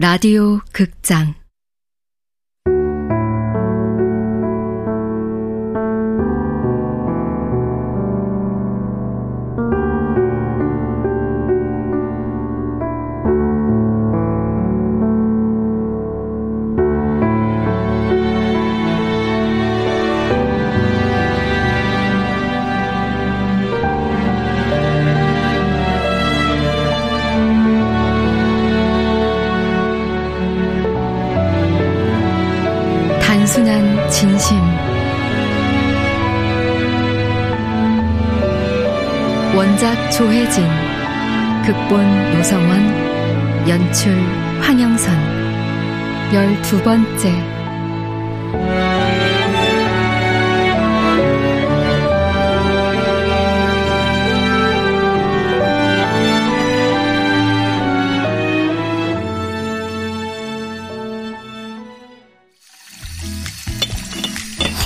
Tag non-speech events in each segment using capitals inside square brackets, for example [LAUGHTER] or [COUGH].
라디오 극장 단순한 진심. 원작 조혜진 극본 노성원 연출 황영선. 열두 번째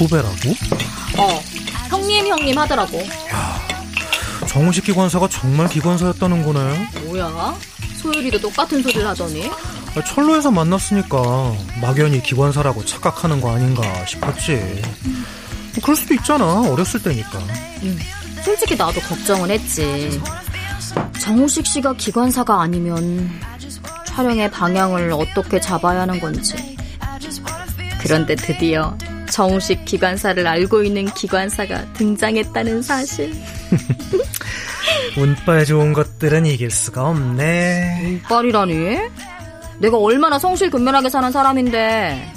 후배라고? 어, 형님 형님 하더라고. 정식 기관사가 정말 기관사였다는 거네. 뭐야? 소율이도 똑같은 소리를 하더니. 아, 철로에서 만났으니까 막연히 기관사라고 착각하는 거 아닌가 싶었지. 뭐 그럴 수도 있잖아. 어렸을 때니까. 응. 솔직히 나도 걱정은 했지. 정우식 씨가 기관사가 아니면 촬영의 방향을 어떻게 잡아야 하는 건지. 그런데 드디어 정우식 기관사를 알고 있는 기관사가 등장했다는 사실. [LAUGHS] 운빨 좋은 것들은 이길 수가 없네. 운빨이라니? 내가 얼마나 성실근면하게 사는 사람인데.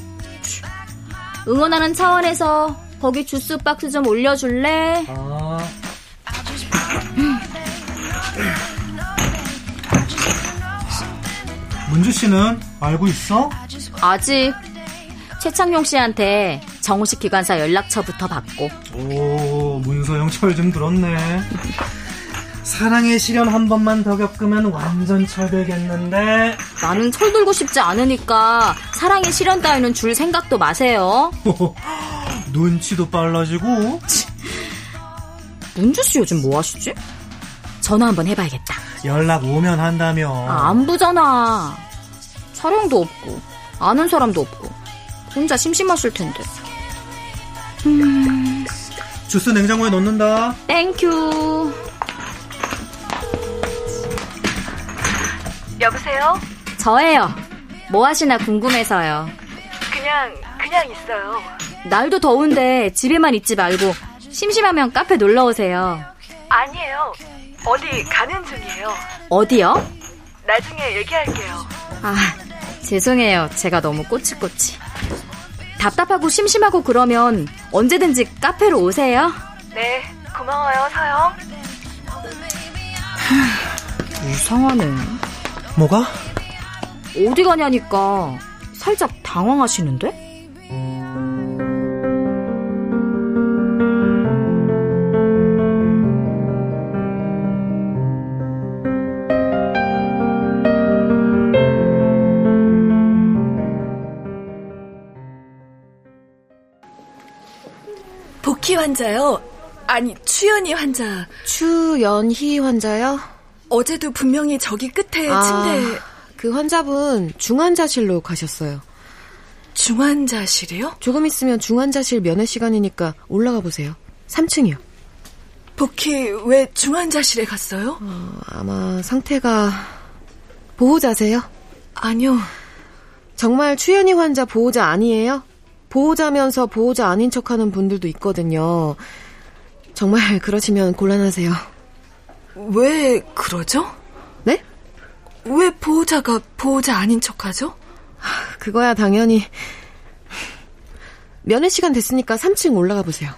응원하는 차원에서 거기 주스 박스 좀 올려줄래? 아. [LAUGHS] 문주 씨는 알고 있어? 아직 최창용 씨한테 정우식 기관사 연락처부터 받고. 오, 문서 영 철 좀 들었네. 사랑의 시련 한 번만 더 겪으면 완전 철들겠는데. 나는 철 들고 싶지 않으니까 사랑의 시련 따위는 줄 생각도 마세요. [LAUGHS] 눈치도 빨라지고. 문주 씨 요즘 뭐 하시지? 전화 한번 해봐야겠다. 연락 오면 한다며. 아, 안부잖아. 촬영도 없고 아는 사람도 없고 혼자 심심하실 텐데. 음... 주스 냉장고에 넣는다. Thank you. 여보세요? 저예요. 뭐 하시나 궁금해서요. 그냥 그냥 있어요. 날도 더운데 집에만 있지 말고 심심하면 카페 놀러 오세요. 아니에요. 어디 가는 중이에요. 어디요? 나중에 얘기할게요. 아, 죄송해요. 제가 너무 꼬치꼬치. 답답하고 심심하고 그러면 언제든지 카페로 오세요. 네, 고마워요, 서영. 이상하네. 뭐가? 어디 가냐니까 살짝 당황하시는데? 복희 환자요? 아니, 추연희 환자. 추연희 환자요? 어제도 분명히 저기 끝에 아, 침대. 그 환자분 중환자실로 가셨어요. 중환자실이요? 조금 있으면 중환자실 면회 시간이니까 올라가 보세요. 3층이요. 복희 왜 중환자실에 갔어요? 어, 아마 상태가 보호자세요? 아니요. 정말 추연희 환자 보호자 아니에요? 보호자면서 보호자 아닌 척하는 분들도 있거든요. 정말 [LAUGHS] 그러시면 곤란하세요. 왜 그러죠? 네? 왜 보호자가 보호자 아닌 척하죠? 그거야 당연히 면회 시간 됐으니까 3층 올라가 보세요.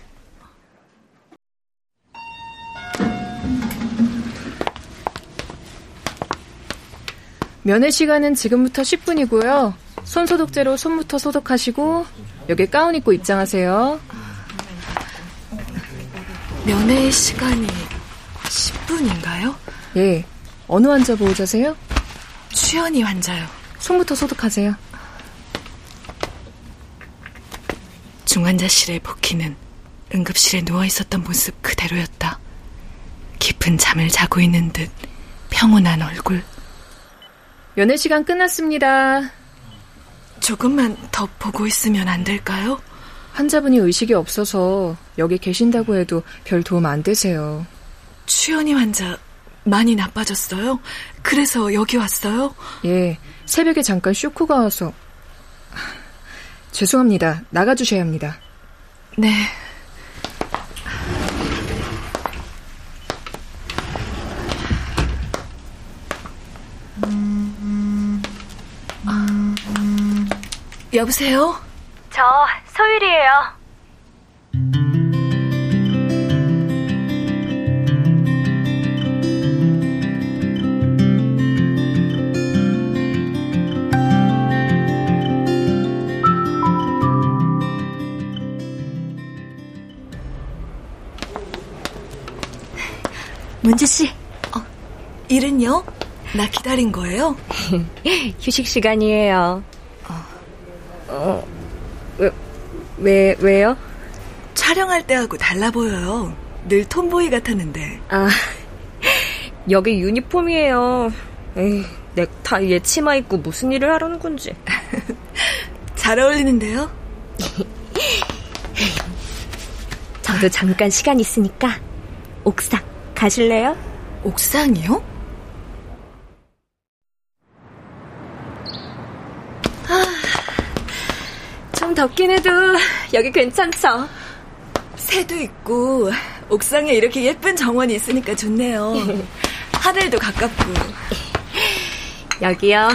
면회 시간은 지금부터 10분이고요. 손 소독제로 손부터 소독하시고 여기 가운 입고 입장하세요. 면회 시간이 10분인가요? 예. 어느 환자 보호자세요? 추연이 환자요. 손부터 소독하세요. 중환자실의 복희는 응급실에 누워 있었던 모습 그대로였다. 깊은 잠을 자고 있는 듯 평온한 얼굴. 연애 시간 끝났습니다. 조금만 더 보고 있으면 안 될까요? 환자분이 의식이 없어서 여기 계신다고 해도 별 도움 안 되세요. 추연이 환자 많이 나빠졌어요? 그래서 여기 왔어요? 예, 새벽에 잠깐 쇼크가 와서. 죄송합니다. 나가주셔야 합니다. 네. 여보세요? 저 소율이에요. 문주 씨. 어, 일은요? 나 기다린 거예요? [LAUGHS] 휴식 시간이에요. 어, 왜, 왜, 왜요? 촬영할 때하고 달라 보여요. 늘 톰보이 같았는데. 아, [LAUGHS] 여기 유니폼이에요. 에이, 넥타이에 치마 입고 무슨 일을 하려는 건지. [LAUGHS] 잘 어울리는데요? [LAUGHS] 저도 잠깐 시간 있으니까 옥상 가실래요? 옥상이요? 덥긴 해도 여기 괜찮죠? 새도 있고 옥상에 이렇게 예쁜 정원이 있으니까 좋네요. [LAUGHS] 하늘도 가깝고. 여기요.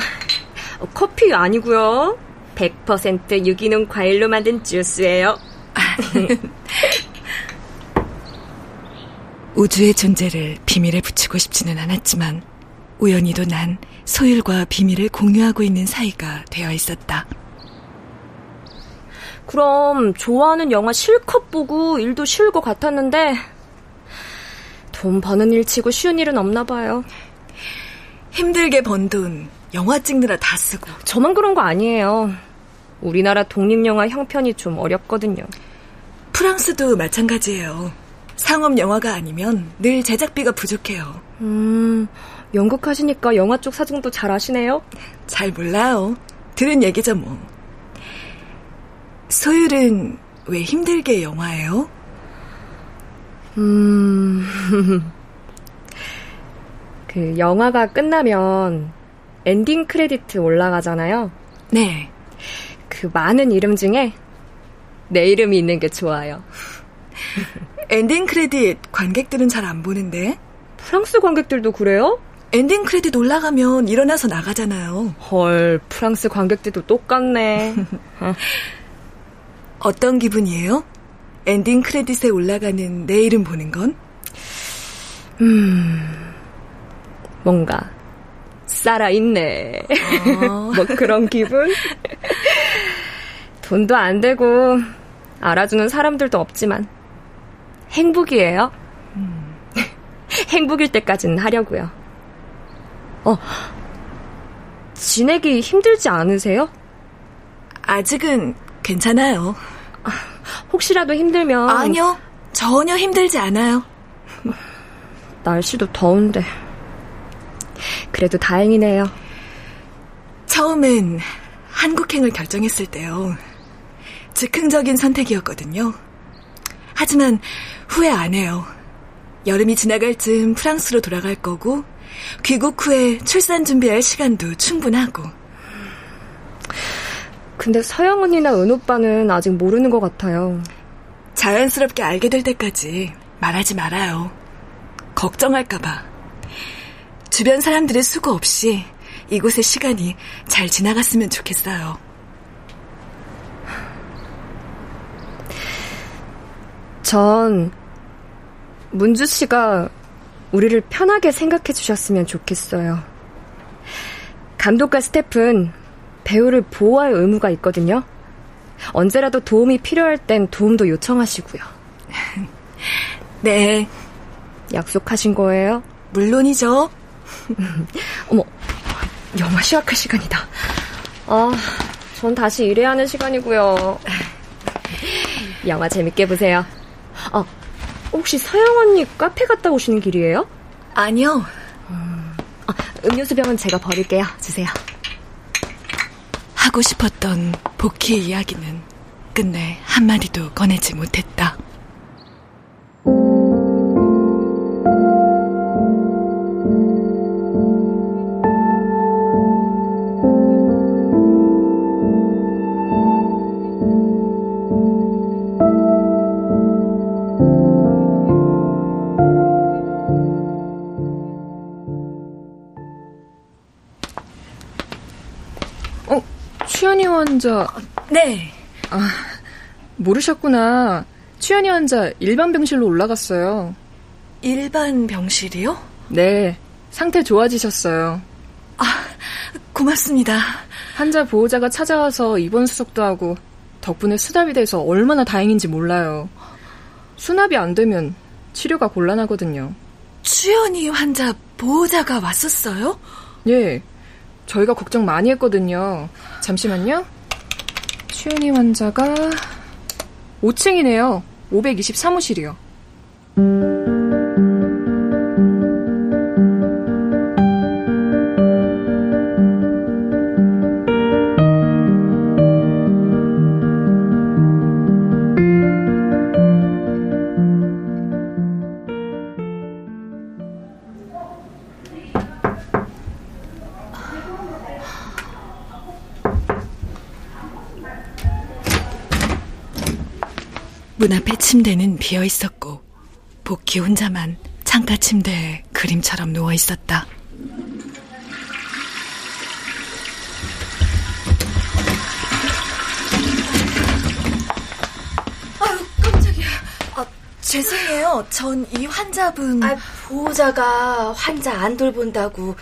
어, 커피 아니고요. 100% 유기농 과일로 만든 주스예요. [LAUGHS] 우주의 존재를 비밀에 붙이고 싶지는 않았지만 우연히도 난 소율과 비밀을 공유하고 있는 사이가 되어 있었다. 그럼 좋아하는 영화 실컷 보고 일도 쉬울 것 같았는데 돈 버는 일 치고 쉬운 일은 없나 봐요. 힘들게 번 돈 영화 찍느라 다 쓰고 저만 그런 거 아니에요. 우리나라 독립영화 형편이 좀 어렵거든요. 프랑스도 마찬가지예요. 상업 영화가 아니면 늘 제작비가 부족해요. 음, 연극 하시니까 영화 쪽 사정도 잘 아시네요? 잘 몰라요. 들은 얘기죠 뭐. 소율은 왜 힘들게 영화예요? 음, [LAUGHS] 그 영화가 끝나면 엔딩 크레디트 올라가잖아요. 네. 그 많은 이름 중에 내 이름이 있는 게 좋아요. [LAUGHS] 엔딩 크레딧 관객들은 잘 안 보는데. 프랑스 관객들도 그래요? 엔딩 크레딧 올라가면 일어나서 나가잖아요. 헐, 프랑스 관객들도 똑같네. [LAUGHS] 어떤 기분이에요? 엔딩 크레딧에 올라가는 내 이름 보는 건? 뭔가 살아있네. 어. [LAUGHS] 뭐 그런 기분? 돈도 안 되고 알아주는 사람들도 없지만 행복이에요. [LAUGHS] 행복일 때까지는 하려고요. 어, 지내기 힘들지 않으세요? 아직은 괜찮아요. 혹시라도 힘들면 아니요. 전혀 힘들지 않아요. 날씨도 더운데 그래도 다행이네요. 처음엔 한국행을 결정했을 때요. 즉흥적인 선택이었거든요. 하지만 후회 안 해요. 여름이 지나갈 즈음 프랑스로 돌아갈 거고, 귀국 후에 출산 준비할 시간도 충분하고. 근데 서영 언니나 은 오빠는 아직 모르는 것 같아요. 자연스럽게 알게 될 때까지 말하지 말아요. 걱정할까봐. 주변 사람들의 수고 없이 이곳의 시간이 잘 지나갔으면 좋겠어요. 전 문주 씨가 우리를 편하게 생각해 주셨으면 좋겠어요. 감독과 스태프는 배우를 보호할 의무가 있거든요. 언제라도 도움이 필요할 땐 도움도 요청하시고요. [LAUGHS] 네, 약속하신 거예요? 물론이죠. [LAUGHS] 어머, 영화 시작할 시간이다. 아, 전 다시 일해야 하는 시간이고요. 영화 재밌게 보세요. 아, 혹시 서영 언니 카페 갔다 오시는 길이에요? 아니요. 음료수병은 제가 버릴게요. 주세요. 하고 싶었던 복희의 이야기는 끝내 한마디도 꺼내지 못했다. 취현이 환자. 네. 아, 모르셨구나. 취현이 환자 일반 병실로 올라갔어요. 일반 병실이요? 네. 상태 좋아지셨어요. 아, 고맙습니다. 환자 보호자가 찾아와서 입원 수속도 하고 덕분에 수납이 돼서 얼마나 다행인지 몰라요. 수납이 안 되면 치료가 곤란하거든요. 취현이 환자 보호자가 왔었어요? 예. 저희가 걱정 많이 했거든요. 잠시만요. 취은이 환자가 5층이네요. 520 사무실이요. 침대는 비어 있었고 복희 혼자만 창가 침대에 그림처럼 누워 있었다. 아유 깜짝이야. 아, 죄송해요. 전 이 환자분. 아, 보호자가 환자 안 돌본다고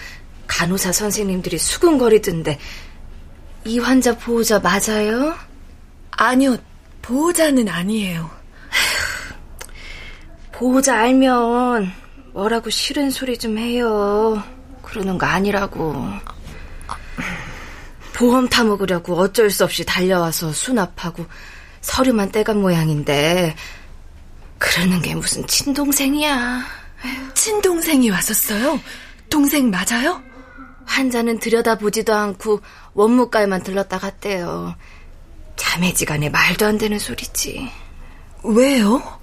간호사 선생님들이 수근거리던데 이 환자 보호자 맞아요? 아니요, 보호자는 아니에요. 보호자 알면 뭐라고 싫은 소리 좀 해요. 그러는 거 아니라고. 보험 타먹으려고 어쩔 수 없이 달려와서 수납하고 서류만 떼간 모양인데 그러는 게 무슨 친동생이야. 친동생이 왔었어요? 동생 맞아요? 환자는 들여다보지도 않고 원무과에만 들렀다 갔대요. 자매지간에 말도 안 되는 소리지. 왜요?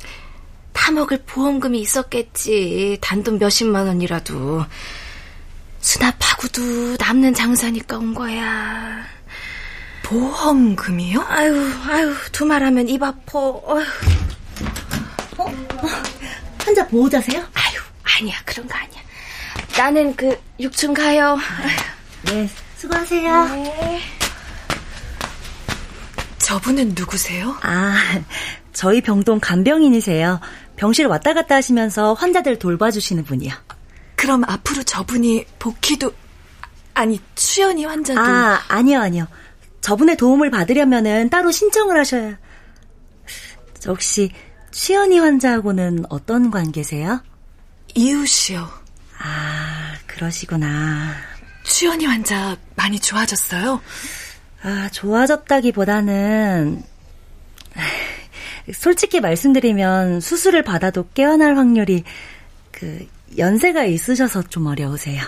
타먹을 보험금이 있었겠지. 단돈 몇십만 원이라도. 수납하고도 남는 장사니까 온 거야. 보험금이요? 아유, 아유, 두말하면 입 아파. 어휴. 어? 어? 환자 보호자세요? 아유, 아니야, 그런 거 아니야. 나는 그 6층 가요. 네, 수고하세요. 네. 저분은 누구세요? 아, 저희 병동 간병인이세요. 병실 왔다 갔다 하시면서 환자들 돌봐주시는 분이요. 그럼 앞으로 저분이 복희도 아니 추연이 환자도 아 아니요 아니요. 저분의 도움을 받으려면은 따로 신청을 하셔야. 저 혹시 추연이 환자하고는 어떤 관계세요? 이웃이요. 아 그러시구나. 추연이 환자 많이 좋아졌어요? 아 좋아졌다기보다는 솔직히 말씀드리면 수술을 받아도 깨어날 확률이 그 연세가 있으셔서 좀 어려우세요.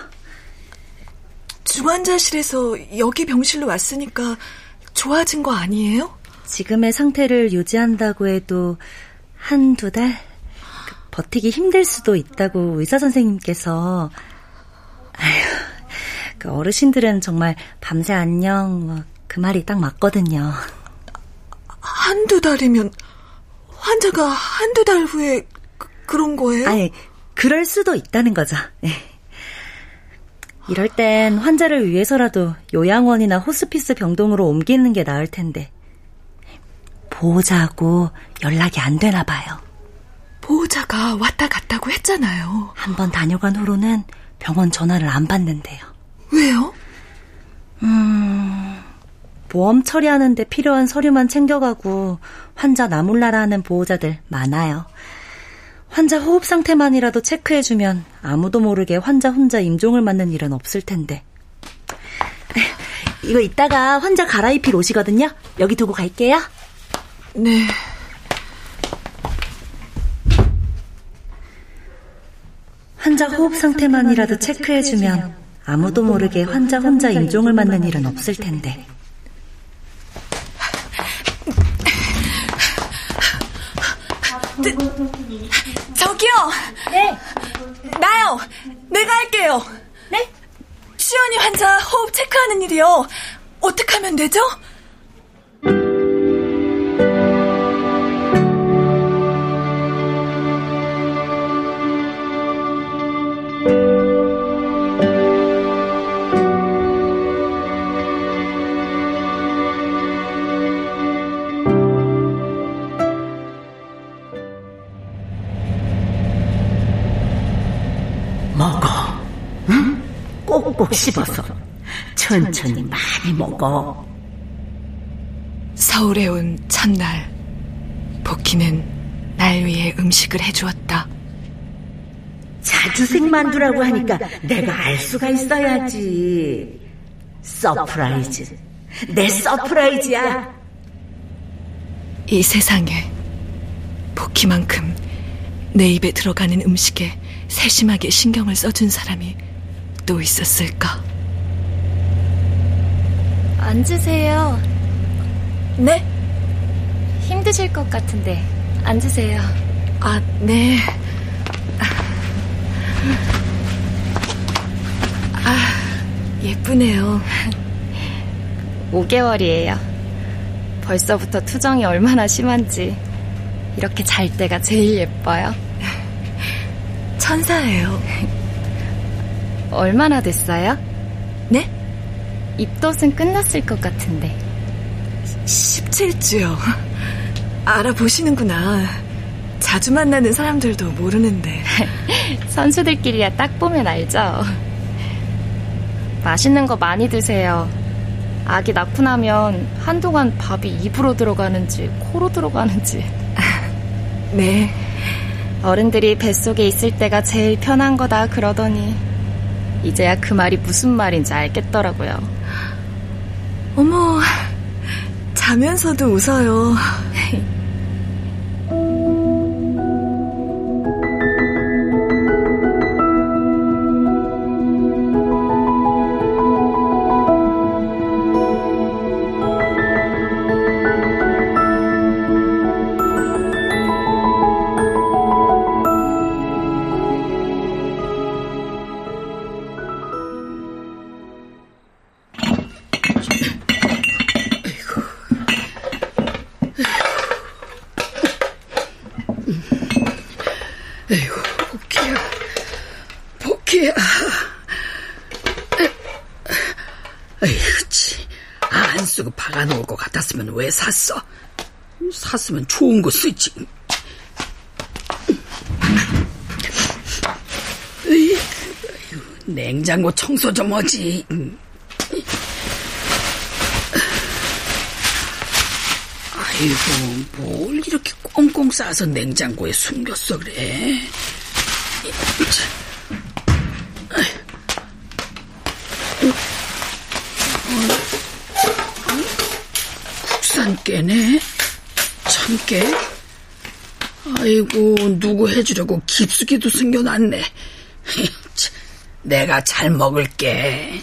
중환자실에서 여기 병실로 왔으니까 좋아진 거 아니에요? 지금의 상태를 유지한다고 해도 한두 달? 그 버티기 힘들 수도 있다고 의사 선생님께서 아휴, 그 어르신들은 정말 밤새 안녕 뭐 그 말이 딱 맞거든요. 한두 달이면 환자가 한두 달 후에 그, 런 거예요? 아니, 그럴 수도 있다는 거죠. 네. 이럴 땐 환자를 위해서라도 요양원이나 호스피스 병동으로 옮기는 게 나을 텐데 보호자하고 연락이 안 되나 봐요. 보호자가 왔다 갔다고 했잖아요. 한 번 다녀간 후로는 병원 전화를 안 받는데요. 왜요? 음, 보험 처리하는데 필요한 서류만 챙겨가고 환자 나몰라라 하는 보호자들 많아요. 환자 호흡 상태만이라도 체크해주면 아무도 모르게 환자 혼자 임종을 맞는 일은 없을 텐데. [LAUGHS] 이거 이따가 환자 갈아입힐 옷이거든요. 여기 두고 갈게요. 네. 환자 호흡 상태만이라도 체크해주면 아무도 모르게 환자 혼자 임종을 맞는 일은 없을 텐데. 저기요! 네? 나요! 내가 할게요! 네? 수연이 환자 호흡 체크하는 일이요. 어떻게 하면 되죠? 꼭꼭 씹어서 천천히 많이 먹어. 서울에 온 첫날, 복희는 날 위해 음식을 해주었다. 자주생 만두라고 하니까 내가 알 수가 있어야지. Surprise. 내 surprise야. 이 세상에 복희만큼 내 입에 들어가는 음식에 세심하게 신경을 써준 사람이 또 있었을까? 앉으세요. 네? 힘드실 것 같은데 앉으세요. 아, 네. 아, 예쁘네요. 5개월이에요. 벌써부터 투정이 얼마나 심한지 이렇게 잘 때가 제일 예뻐요. 천사예요. 얼마나 됐어요? 네? 입덧은 끝났을 것 같은데. 17주요. 알아보시는구나. 자주 만나는 사람들도 모르는데. [LAUGHS] 선수들끼리야 딱 보면 알죠. 맛있는 거 많이 드세요. 아기 낳고 나면 한동안 밥이 입으로 들어가는지 코로 들어가는지. 네. [LAUGHS] 어른들이 뱃속에 있을 때가 제일 편한 거다 그러더니 이제야 그 말이 무슨 말인지 알겠더라고요. 어머, 자면서도 웃어요. 샀으면 왜 샀어? 샀으면 좋은 거 쓰지. 냉장고 청소 좀 하지. 아이고, 뭘 이렇게 꽁꽁 싸서 냉장고에 숨겼어, 그래. 깨네? 참깨? 아이고, 누구 해주려고 깊숙이도 숨겨놨네. [LAUGHS] 내가 잘 먹을게.